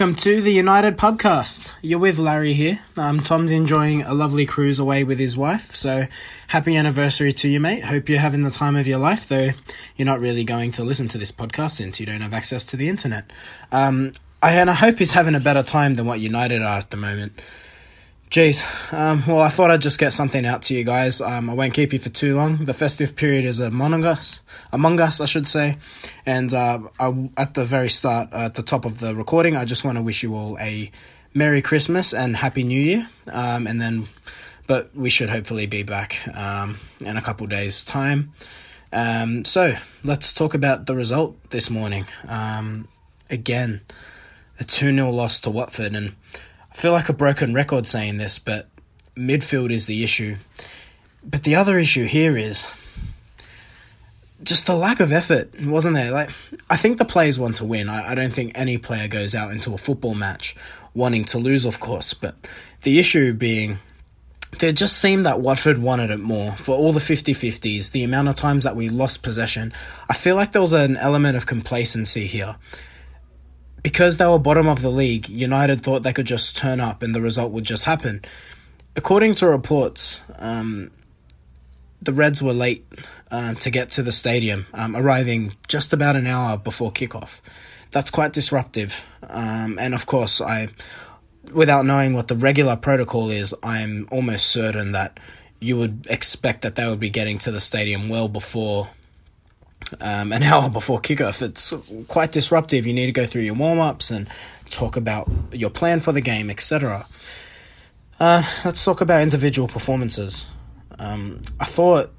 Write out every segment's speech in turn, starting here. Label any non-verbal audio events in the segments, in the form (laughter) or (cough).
Welcome to the United podcast. You're with Larry here. Um, Tom's enjoying a lovely cruise away with his wife, so happy anniversary to you, mate. Hope you're having the time of your life, though you're not really going to listen to this podcast since you don't have access to the internet. Um, I, and I hope he's having a better time than what United are at the moment. Jeez. Um, well, I thought I'd just get something out to you guys. Um, I won't keep you for too long. The festive period is among us, among us, I should say. And uh, I, at the very start, uh, at the top of the recording, I just want to wish you all a Merry Christmas and Happy New Year. Um, and then, but we should hopefully be back um, in a couple days' time. Um, so let's talk about the result this morning. Um, again, a 2 0 loss to Watford. And feel like a broken record saying this, but midfield is the issue. But the other issue here is just the lack of effort, wasn't there? Like, I think the players want to win. I, I don't think any player goes out into a football match wanting to lose, of course. But the issue being, there just seemed that Watford wanted it more. For all the 50 50s, the amount of times that we lost possession, I feel like there was an element of complacency here because they were bottom of the league, United thought they could just turn up and the result would just happen. According to reports, um, the Reds were late um, to get to the stadium, um, arriving just about an hour before kickoff. That's quite disruptive. Um, and of course, I, without knowing what the regular protocol is, I'm almost certain that you would expect that they would be getting to the stadium well before um, an (laughs) hour before kickoff. It's quite disruptive. You need to go through your warm ups and talk about your plan for the game, etc. Uh, let's talk about individual performances. Um, I thought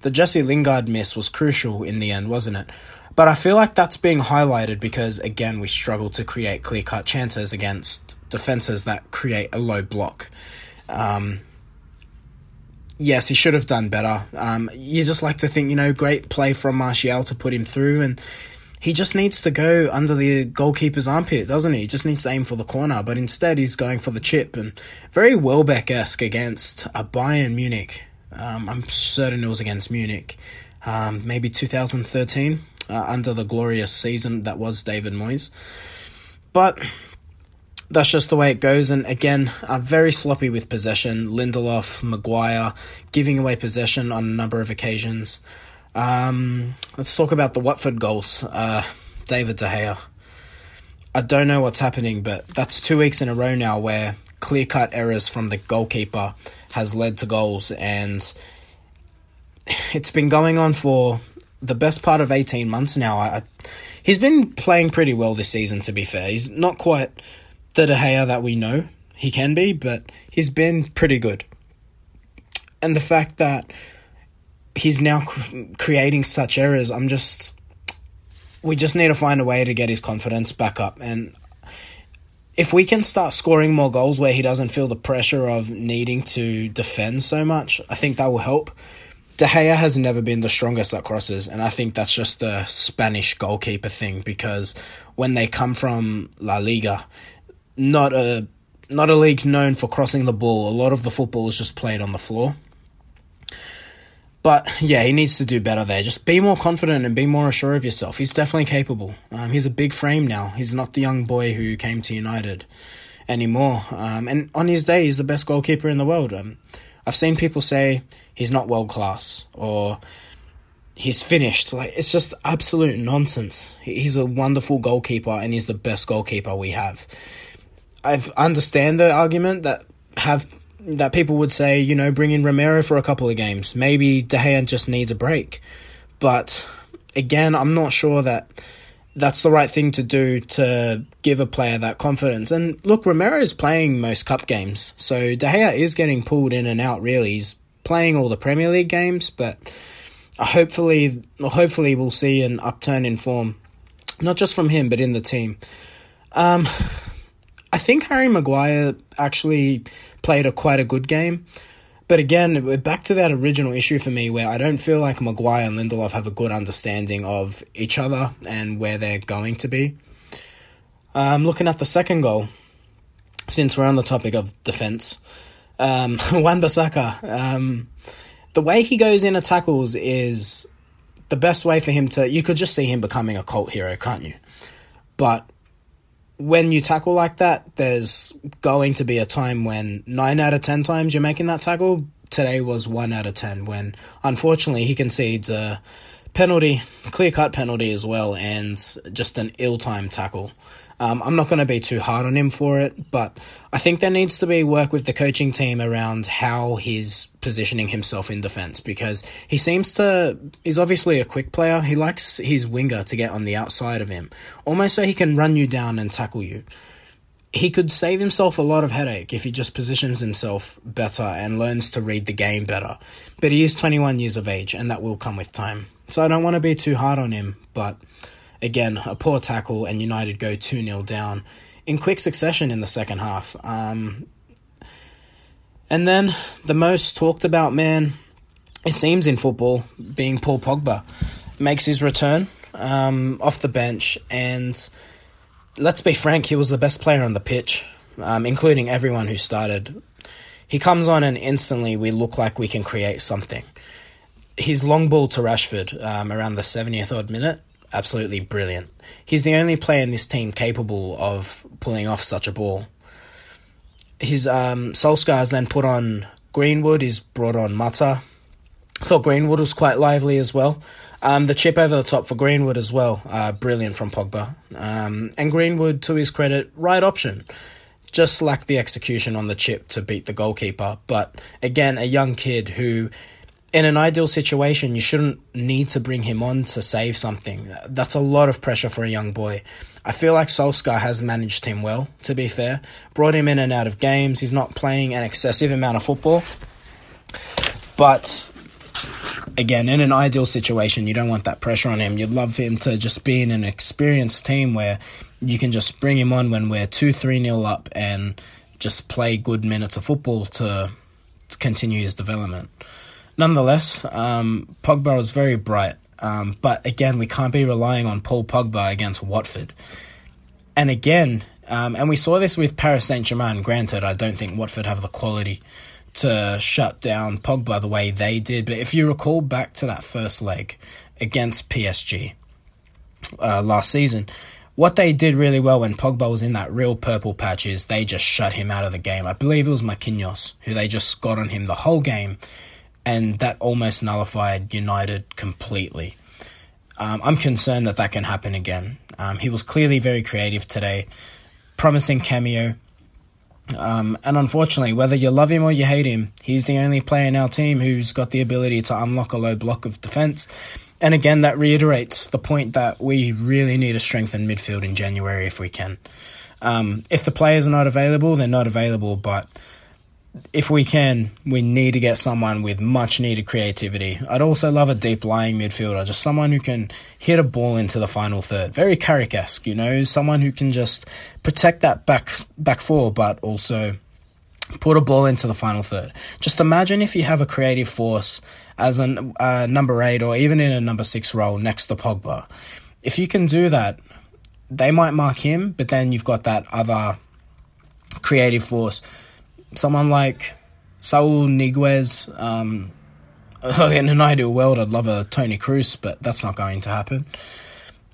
the Jesse Lingard miss was crucial in the end, wasn't it? But I feel like that's being highlighted because, again, we struggle to create clear cut chances against defenses that create a low block. Um, yes, he should have done better. Um, you just like to think, you know, great play from Martial to put him through, and he just needs to go under the goalkeeper's armpit, doesn't he? He just needs to aim for the corner, but instead he's going for the chip, and very Welbeck esque against a Bayern Munich. Um, I'm certain it was against Munich, um, maybe 2013, uh, under the glorious season that was David Moyes. But that's just the way it goes. And again, uh, very sloppy with possession. Lindelof, Maguire, giving away possession on a number of occasions. Um, let's talk about the Watford goals. Uh, David De Gea. I don't know what's happening, but that's two weeks in a row now where clear cut errors from the goalkeeper has led to goals, and it's been going on for the best part of 18 months now. I, he's been playing pretty well this season, to be fair. He's not quite the De Gea that we know he can be, but he's been pretty good. And the fact that he's now creating such errors, I'm just. We just need to find a way to get his confidence back up. And if we can start scoring more goals where he doesn't feel the pressure of needing to defend so much, I think that will help. De Gea has never been the strongest at crosses, and I think that's just a Spanish goalkeeper thing because when they come from La Liga, not a not a league known for crossing the ball. A lot of the football is just played on the floor. But yeah, he needs to do better there. Just be more confident and be more assured of yourself. He's definitely capable. Um, he's a big frame now. He's not the young boy who came to United anymore. Um, and on his day, he's the best goalkeeper in the world. Um, I've seen people say he's not world class or he's finished. Like it's just absolute nonsense. He's a wonderful goalkeeper and he's the best goalkeeper we have. I understand the argument that have that people would say, you know, bring in Romero for a couple of games. Maybe De Gea just needs a break. But again, I'm not sure that that's the right thing to do to give a player that confidence. And look, Romero is playing most cup games, so De Gea is getting pulled in and out. Really, he's playing all the Premier League games, but hopefully, hopefully, we'll see an upturn in form, not just from him, but in the team. Um, I think Harry Maguire actually played a quite a good game. But again, we're back to that original issue for me where I don't feel like Maguire and Lindelof have a good understanding of each other and where they're going to be. Um, looking at the second goal, since we're on the topic of defence, um, (laughs) Wan-Bissaka, um, the way he goes into tackles is the best way for him to. You could just see him becoming a cult hero, can't you? But when you tackle like that, there's going to be a time when nine out of ten times you're making that tackle. Today was one out of ten when, unfortunately, he concedes a penalty, clear cut penalty as well, and just an ill timed tackle. Um, I'm not going to be too hard on him for it, but I think there needs to be work with the coaching team around how he's positioning himself in defense because he seems to. He's obviously a quick player. He likes his winger to get on the outside of him, almost so he can run you down and tackle you. He could save himself a lot of headache if he just positions himself better and learns to read the game better. But he is 21 years of age, and that will come with time. So I don't want to be too hard on him, but again, a poor tackle, and United go 2 0 down in quick succession in the second half. Um, and then the most talked about man, it seems in football, being Paul Pogba, makes his return um, off the bench. And let's be frank, he was the best player on the pitch, um, including everyone who started. He comes on, and instantly we look like we can create something. His long ball to Rashford um, around the 70th odd minute absolutely brilliant. He's the only player in this team capable of pulling off such a ball. His um, has then put on Greenwood. He's brought on Mata. I thought Greenwood was quite lively as well. Um, the chip over the top for Greenwood as well, uh, brilliant from Pogba. Um, and Greenwood, to his credit, right option. Just lacked the execution on the chip to beat the goalkeeper. But again, a young kid who in an ideal situation, you shouldn't need to bring him on to save something. That's a lot of pressure for a young boy. I feel like Solskjaer has managed him well, to be fair. Brought him in and out of games. He's not playing an excessive amount of football. But again, in an ideal situation, you don't want that pressure on him. You'd love him to just be in an experienced team where you can just bring him on when we're 2 3 nil up and just play good minutes of football to, to continue his development. Nonetheless, um, Pogba was very bright. Um, but again, we can't be relying on Paul Pogba against Watford. And again, um, and we saw this with Paris Saint Germain. Granted, I don't think Watford have the quality to shut down Pogba the way they did. But if you recall back to that first leg against PSG uh, last season, what they did really well when Pogba was in that real purple patch is they just shut him out of the game. I believe it was Marquinhos who they just got on him the whole game and that almost nullified United completely. Um, I'm concerned that that can happen again. Um, he was clearly very creative today, promising cameo. Um, and unfortunately, whether you love him or you hate him, he's the only player in our team who's got the ability to unlock a low block of defence. And again, that reiterates the point that we really need to strengthen midfield in January if we can. Um, if the players are not available, they're not available, but if we can, we need to get someone with much needed creativity. I'd also love a deep lying midfielder, just someone who can hit a ball into the final third. Very Carrick esque, you know, someone who can just protect that back back four, but also put a ball into the final third. Just imagine if you have a creative force as a uh, number eight or even in a number six role next to Pogba. If you can do that, they might mark him, but then you've got that other creative force someone like Saul Niguez. Um, (laughs) in an ideal world, I'd love a Toni Kroos, but that's not going to happen.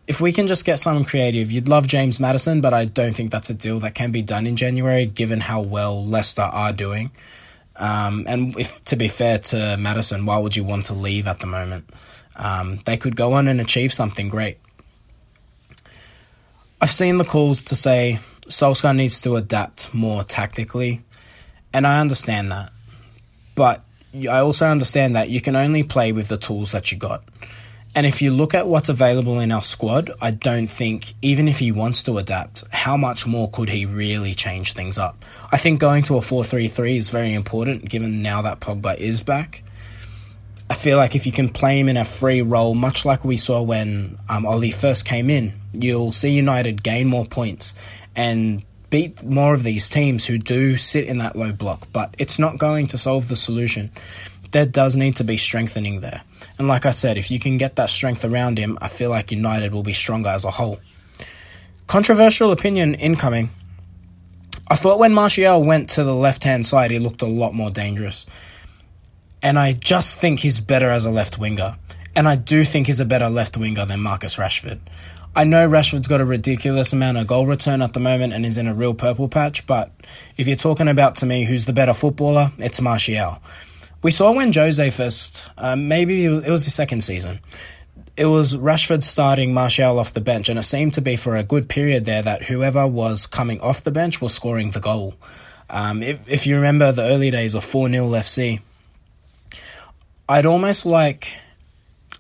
If we can just get someone creative, you'd love James Maddison, but I don't think that's a deal that can be done in January, given how well Leicester are doing. Um, and if to be fair to Maddison, why would you want to leave at the moment? Um, they could go on and achieve something great. I've seen the calls to say Solskjaer needs to adapt more tactically. And I understand that. But I also understand that you can only play with the tools that you got. And if you look at what's available in our squad, I don't think, even if he wants to adapt, how much more could he really change things up? I think going to a 4 3 3 is very important given now that Pogba is back. I feel like if you can play him in a free role, much like we saw when um, Ole first came in, you'll see United gain more points. And beat more of these teams who do sit in that low block, but it's not going to solve the solution. There does need to be strengthening there. And like I said, if you can get that strength around him, I feel like United will be stronger as a whole. Controversial opinion incoming. I thought when Martial went to the left hand side, he looked a lot more dangerous. And I just think he's better as a left winger. And I do think he's a better left winger than Marcus Rashford. I know Rashford's got a ridiculous amount of goal return at the moment and is in a real purple patch, but if you're talking about to me who's the better footballer, it's Martial. We saw when Jose first, uh, maybe it was the second season, it was Rashford starting Martial off the bench, and it seemed to be for a good period there that whoever was coming off the bench was scoring the goal. Um, if, if you remember the early days of 4 0 FC, I'd almost like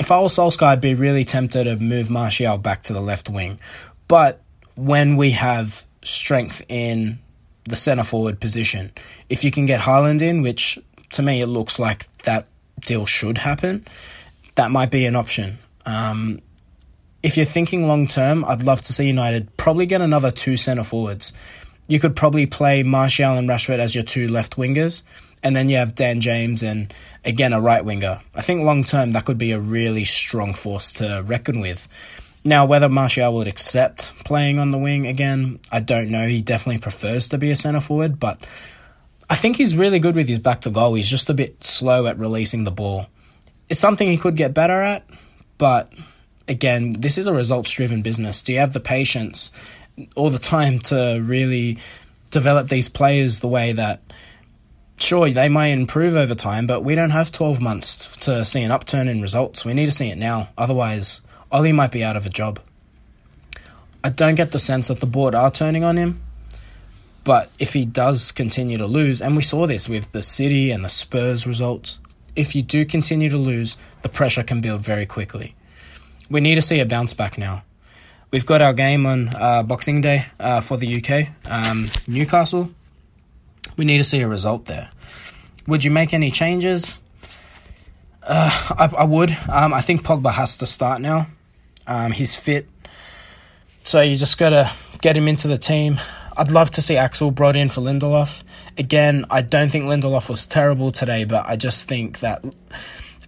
if I was Solskjaer, I'd be really tempted to move Martial back to the left wing. But when we have strength in the centre forward position, if you can get Haaland in, which to me it looks like that deal should happen, that might be an option. Um, if you're thinking long term, I'd love to see United probably get another two centre forwards. You could probably play Martial and Rashford as your two left wingers, and then you have Dan James and again a right winger. I think long term that could be a really strong force to reckon with. Now, whether Martial would accept playing on the wing again, I don't know. He definitely prefers to be a centre forward, but I think he's really good with his back to goal. He's just a bit slow at releasing the ball. It's something he could get better at, but again, this is a results driven business. Do you have the patience all the time to really develop these players the way that sure, they may improve over time, but we don't have 12 months to see an upturn in results. We need to see it now. Otherwise, Ole might be out of a job. I don't get the sense that the board are turning on him, but if he does continue to lose, and we saw this with the City and the Spurs results, if you do continue to lose, the pressure can build very quickly. We need to see a bounce back now. We've got our game on uh, Boxing Day uh, for the UK, um, Newcastle we need to see a result there. Would you make any changes? Uh, I, I, would. Um, I think Pogba has to start now. Um, he's fit. So you just got to get him into the team. I'd love to see Axel brought in for Lindelof. Again, I don't think Lindelof was terrible today, but I just think that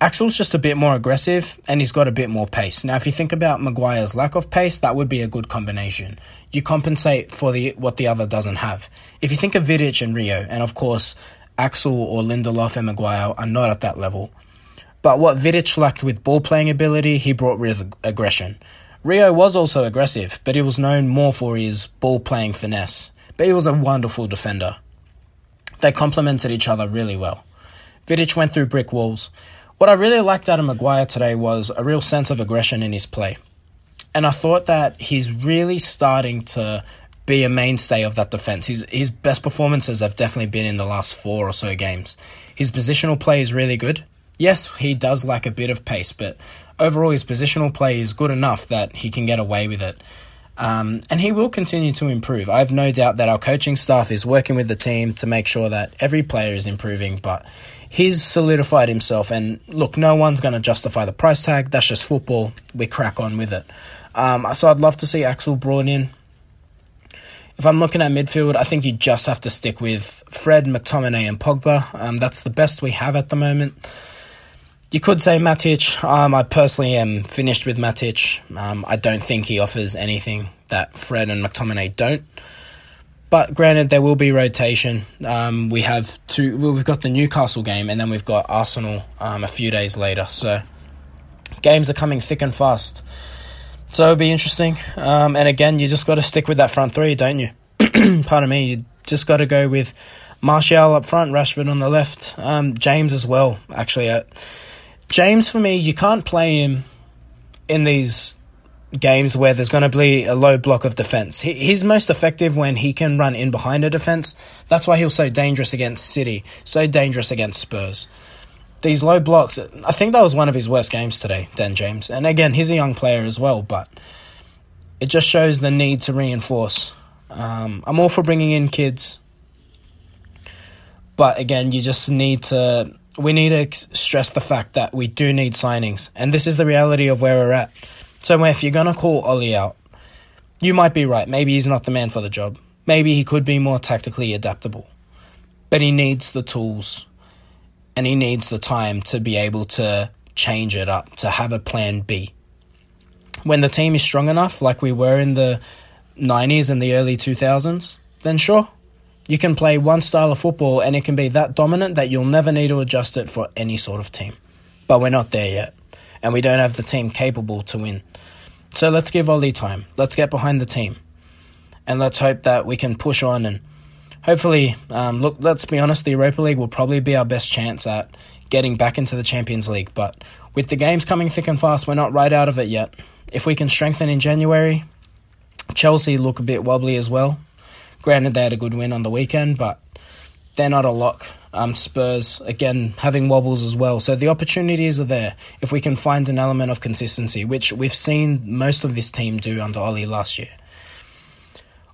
Axel's just a bit more aggressive and he's got a bit more pace. Now, if you think about Maguire's lack of pace, that would be a good combination. You compensate for the what the other doesn't have. If you think of Vidic and Rio, and of course, Axel or Lindelof and Maguire are not at that level. But what Vidic lacked with ball playing ability, he brought with aggression. Rio was also aggressive, but he was known more for his ball playing finesse. But he was a wonderful defender. They complemented each other really well. Vidic went through brick walls. What I really liked out of Maguire today was a real sense of aggression in his play. And I thought that he's really starting to be a mainstay of that defense. His his best performances have definitely been in the last four or so games. His positional play is really good. Yes, he does lack a bit of pace, but overall his positional play is good enough that he can get away with it. Um, and he will continue to improve. I have no doubt that our coaching staff is working with the team to make sure that every player is improving, but he's solidified himself. And look, no one's going to justify the price tag. That's just football. We crack on with it. Um, so I'd love to see Axel brought in. If I'm looking at midfield, I think you just have to stick with Fred, McTominay, and Pogba. Um, that's the best we have at the moment. You could say Matic. Um, I personally am finished with Matic. Um, I don't think he offers anything that Fred and McTominay don't. But granted, there will be rotation. Um, we have two. Well, we've got the Newcastle game, and then we've got Arsenal um, a few days later. So games are coming thick and fast. So it'll be interesting. Um, and again, you just got to stick with that front three, don't you? (clears throat) Pardon me. You just got to go with Martial up front, Rashford on the left, um, James as well. Actually, uh, James for me, you can't play him in these games where there's going to be a low block of defense. He, he's most effective when he can run in behind a defense. That's why he was so dangerous against City, so dangerous against Spurs. These low blocks, I think that was one of his worst games today, Dan James. And again, he's a young player as well, but it just shows the need to reinforce. Um, I'm all for bringing in kids, but again, you just need to. We need to stress the fact that we do need signings, and this is the reality of where we're at. So if you're going to call Ole out, you might be right. Maybe he's not the man for the job. Maybe he could be more tactically adaptable. But he needs the tools and he needs the time to be able to change it up, to have a plan B. When the team is strong enough, like we were in the 90s and the early 2000s, then sure, you can play one style of football and it can be that dominant that you'll never need to adjust it for any sort of team. But we're not there yet and we don't have the team capable to win. So let's give Ole time. Let's get behind the team. And let's hope that we can push on and hopefully, um, look, let's be honest, the Europa League will probably be our best chance at getting back into the Champions League. But with the games coming thick and fast, we're not right out of it yet. If we can strengthen in January, Chelsea look a bit wobbly as well. Granted, they had a good win on the weekend, but they're not a lock. Um, Spurs, again, having wobbles as well. So the opportunities are there if we can find an element of consistency, which we've seen most of this team do under Ole last year.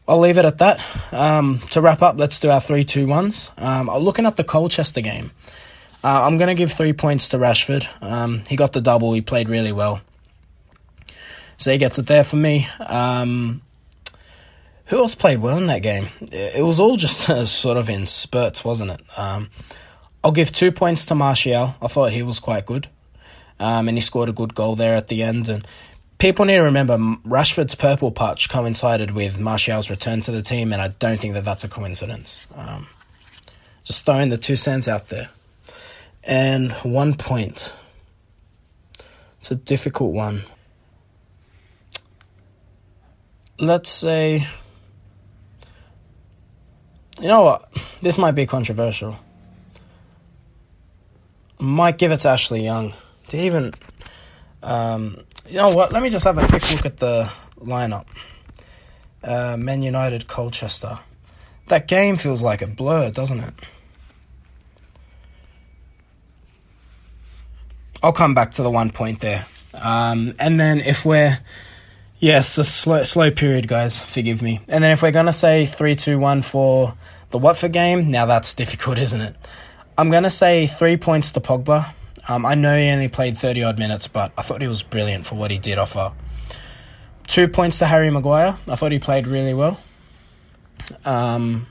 I'll leave it at that. Um, to wrap up, let's do our 3 2 ones. Um, looking at the Colchester game, uh, I'm going to give three points to Rashford. Um, he got the double, he played really well. So he gets it there for me. Um, who else played well in that game? It was all just (laughs) sort of in spurts, wasn't it? Um, I'll give two points to Martial. I thought he was quite good. Um, and he scored a good goal there at the end. And people need to remember Rashford's purple patch coincided with Martial's return to the team, and I don't think that that's a coincidence. Um, just throwing the two cents out there. And one point. It's a difficult one. let's say you know what? This might be controversial. Might give it to ashley young. To even um, you know what? Let me just have a quick look at the lineup. Uh, man united colchester. That game feels like a blur doesn't it? I'll come back to the one point there. Um, and then if we're Yes, a slow, slow period, guys. Forgive me. And then if we're gonna say three, two, one for the Watford game, now that's difficult, (laughs) isn't it? I'm gonna say three points to Pogba. Um, I know he only played thirty odd minutes, but I thought he was brilliant for what he did offer. Two points to Harry Maguire. I thought he played really well. Um,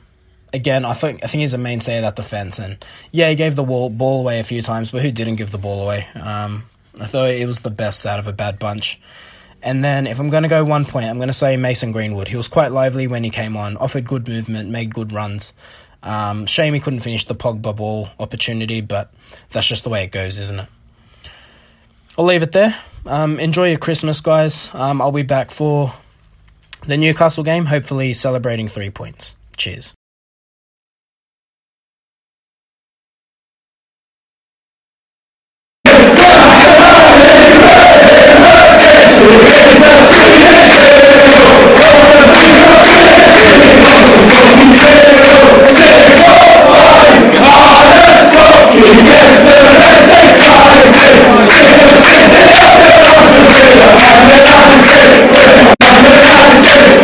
again, I think I think he's a mainstay of that defense, and yeah, he gave the ball, ball away a few times, but who didn't give the ball away? Um, I thought it was the best out of a bad bunch. And then if I'm going to go one point, I'm going to say Mason Greenwood. He was quite lively when he came on, offered good movement, made good runs. Um, shame he couldn't finish the Pogba ball opportunity, but that's just the way it goes, isn't it? I'll leave it there. Um, enjoy your Christmas, guys. Um, I'll be back for the Newcastle game, hopefully celebrating three points. Cheers. Hey!